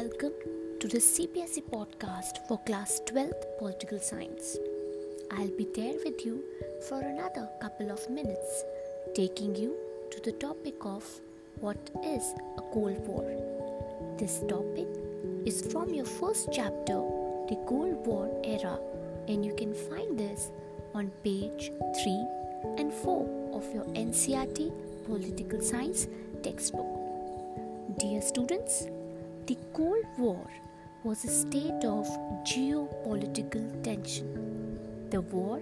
welcome to the CPSC podcast for class 12th political science. I'll be there with you for another couple of minutes, taking you to the topic of what is a Cold War. This topic is from your first chapter, the Cold War era, and you can find this on page 3 and 4 of your NCERT political science textbook. Dear students, the Cold War was a state of geopolitical tension. The war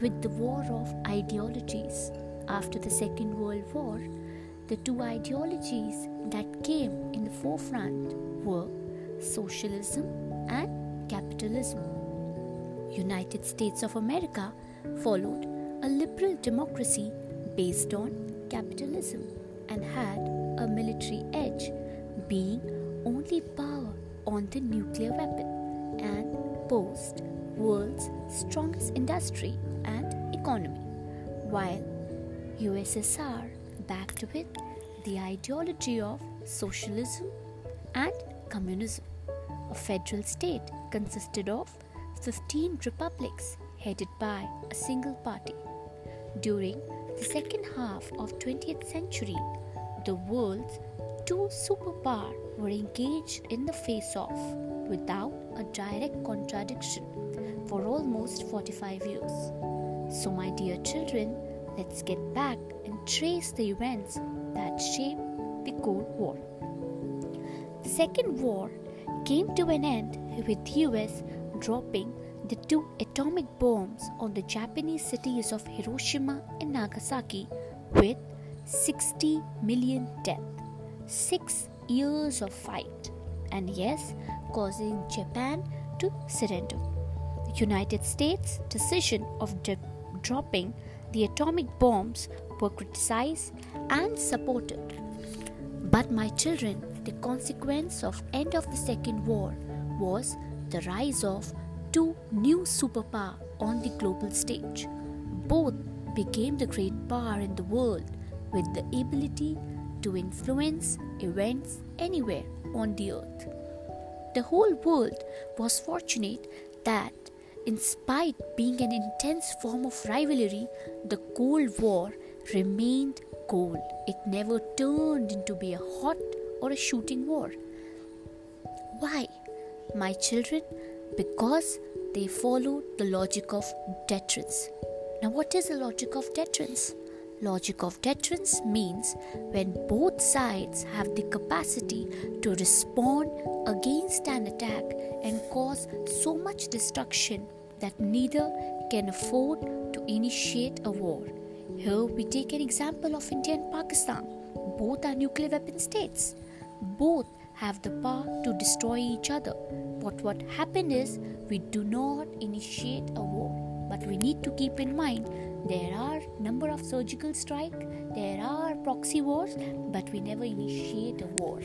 with the war of ideologies. After the Second World War, the two ideologies that came in the forefront were socialism and capitalism. United States of America followed a liberal democracy based on capitalism and had a military edge, being only power on the nuclear weapon and posed world's strongest industry and economy, while USSR backed with the ideology of socialism and communism. A federal state consisted of 15 republics headed by a single party. During the second half of 20th century, the world's two superpowers were engaged in the face-off without a direct contradiction for almost 45 years. So, my dear children, let's get back and trace the events that shaped the Cold War. The Second War came to an end with the US dropping the two atomic bombs on the Japanese cities of Hiroshima and Nagasaki with 60 million deaths. Six years of fight, and yes, causing Japan to surrender. The United States' decision of de- dropping the atomic bombs were criticized and supported. But my children, the consequence of end of the Second War was the rise of two new superpower on the global stage. Both became the great power in the world with the ability to influence events anywhere on the earth. The whole world was fortunate that, in spite being an intense form of rivalry, the Cold War remained cold. It never turned into be a hot or a shooting war. Why, my children? Because they followed the logic of deterrence. Now, what is the logic of deterrence? Logic of deterrence means when both sides have the capacity to respond against an attack and cause so much destruction that neither can afford to initiate a war. Here we take an example of India and Pakistan. Both are nuclear weapon states. Both have the power to destroy each other. But what happened is we do not initiate a war. But we need to keep in mind there are number of surgical strike, there are proxy wars, but we never initiate a war.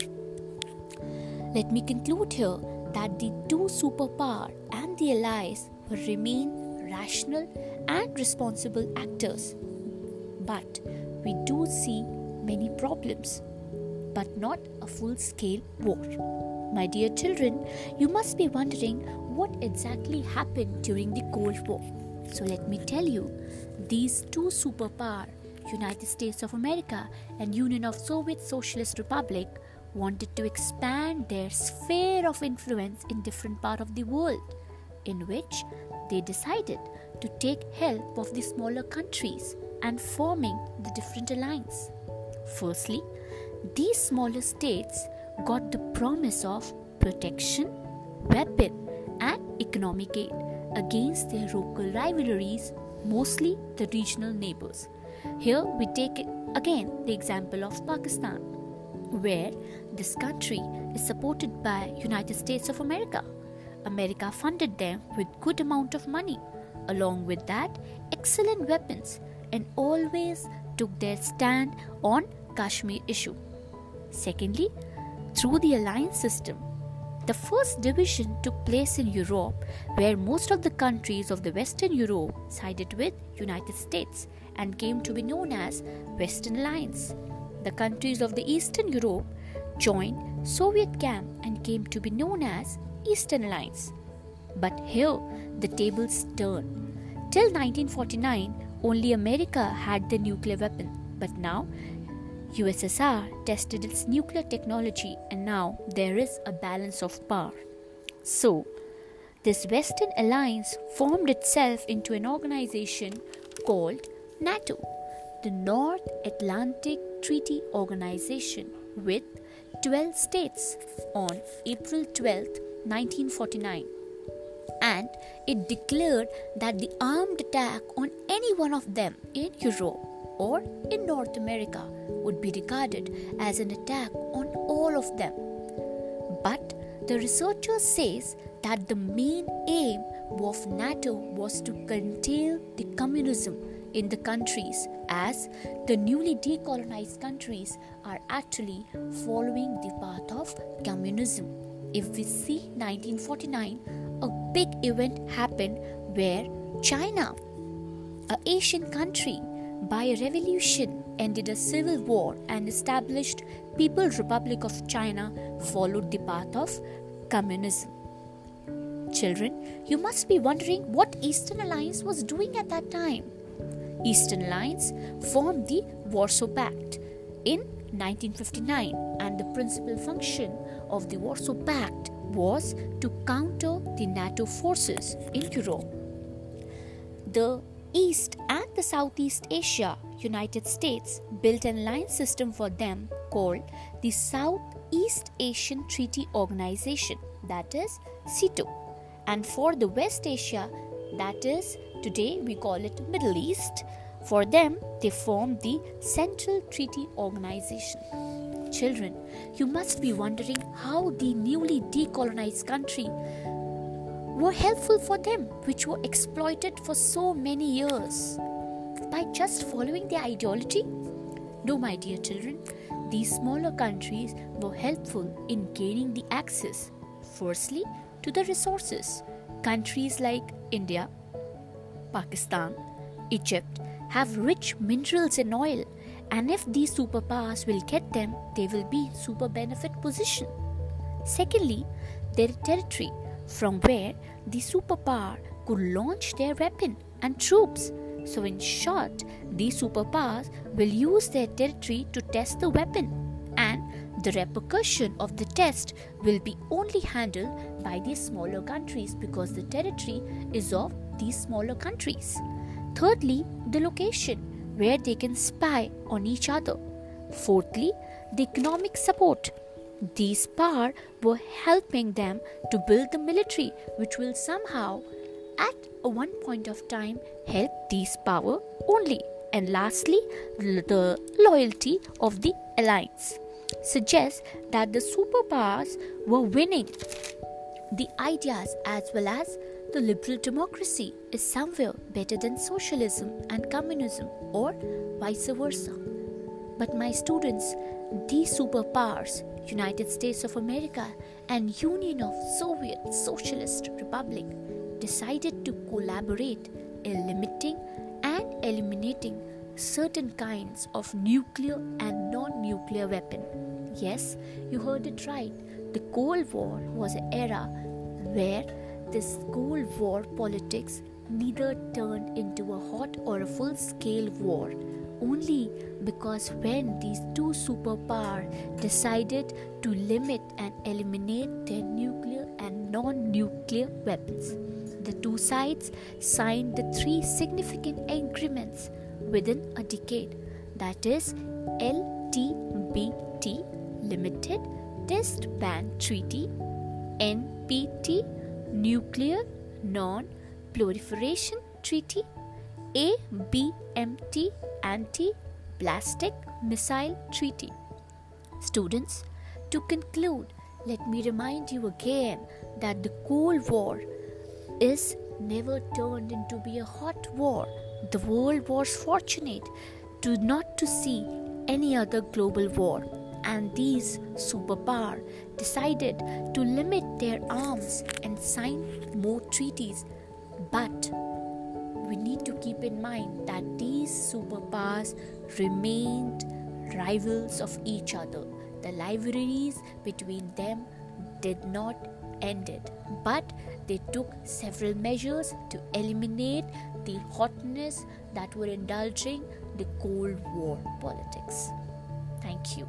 Let me conclude here that the two superpower and the allies will remain rational and responsible actors. But we do see many problems, but not a full scale war. My dear children, you must be wondering what exactly happened during the Cold War. So let me tell you, these two superpower, United States of America and Union of Soviet Socialist Republic, wanted to expand their sphere of influence in different part of the world, in which they decided to take help of the smaller countries and forming the different alliance. Firstly, these smaller states got the promise of protection, weapon, and economic aid against their local rivalries, mostly the regional neighbors. Here we take again the example of Pakistan, where this country is supported by United States of America. America funded them with good amount of money, along with that excellent weapons, and always took their stand on Kashmir issue. Secondly, through the alliance system, the first division took place in Europe, where most of the countries of the Western Europe sided with United States and came to be known as Western Alliance. The countries of the Eastern Europe joined Soviet camp and came to be known as Eastern Alliance. But here the tables turn. Till 1949, only America had the nuclear weapon, but now USSR tested its nuclear technology and now there is a balance of power. So, this Western alliance formed itself into an organization called NATO, the North Atlantic Treaty Organization, with 12 states on April 12, 1949. And it declared that the armed attack on any one of them in Europe or in North America would be regarded as an attack on all of them. But the researcher says that the main aim of NATO was to curtail the communism in the countries as the newly decolonized countries are actually following the path of communism. If we see 1949, a big event happened where China, a Asian country, by a revolution ended a civil war and established People's Republic of China followed the path of communism. Children, you must be wondering what Eastern Alliance was doing at that time. Eastern Alliance formed the Warsaw Pact in 1959 and the principal function of the Warsaw Pact was to counter the NATO forces in Europe. The East the Southeast Asia United States built an alliance system for them called the Southeast Asian Treaty Organization, that is SEATO. And for the West Asia, that is today we call it Middle East, for them they formed the Central Treaty Organization. Children, you must be wondering how the newly decolonized country were helpful for them, which were exploited for so many years by just following their ideology? No, my dear children, these smaller countries were helpful in gaining the access, firstly, to the resources. Countries like India, Pakistan, Egypt have rich minerals and oil, and if these superpowers will get them, they will be super benefit position. Secondly, their territory from where the superpower could launch their weapon and troops so, in short, these superpowers will use their territory to test the weapon, and the repercussion of the test will be only handled by these smaller countries because the territory is of these smaller countries. Thirdly, the location where they can spy on each other. Fourthly, the economic support. These power were helping them to build the military, which will somehow at one point of time help these power only. And lastly, the loyalty of the alliance suggests that the superpowers were winning. The ideas as well as the liberal democracy is somewhere better than socialism and communism or vice versa. But my students, these superpowers, United States of America and Union of Soviet Socialist Republic, decided to collaborate in limiting and eliminating certain kinds of nuclear and non nuclear weapon. Yes, you heard it right. The Cold War was an era where this Cold War politics neither turned into a hot or a full scale war only because when these two superpowers decided to limit and eliminate their nuclear and non nuclear weapons. The two sides signed the three significant agreements within a decade that is, LTBT Limited Test Ban Treaty, NPT Nuclear Non Proliferation Treaty, ABMT Anti Ballistic Missile Treaty. Students, to conclude, let me remind you again that the Cold War is never turned into be a hot war. The world was fortunate to not to see any other global war and these superpower decided to limit their arms and sign more treaties but we need to keep in mind that these superpowers remained rivals of each other the rivalries between them did not end it, but they took several measures to eliminate the hotness that were indulging the Cold War politics. Thank you.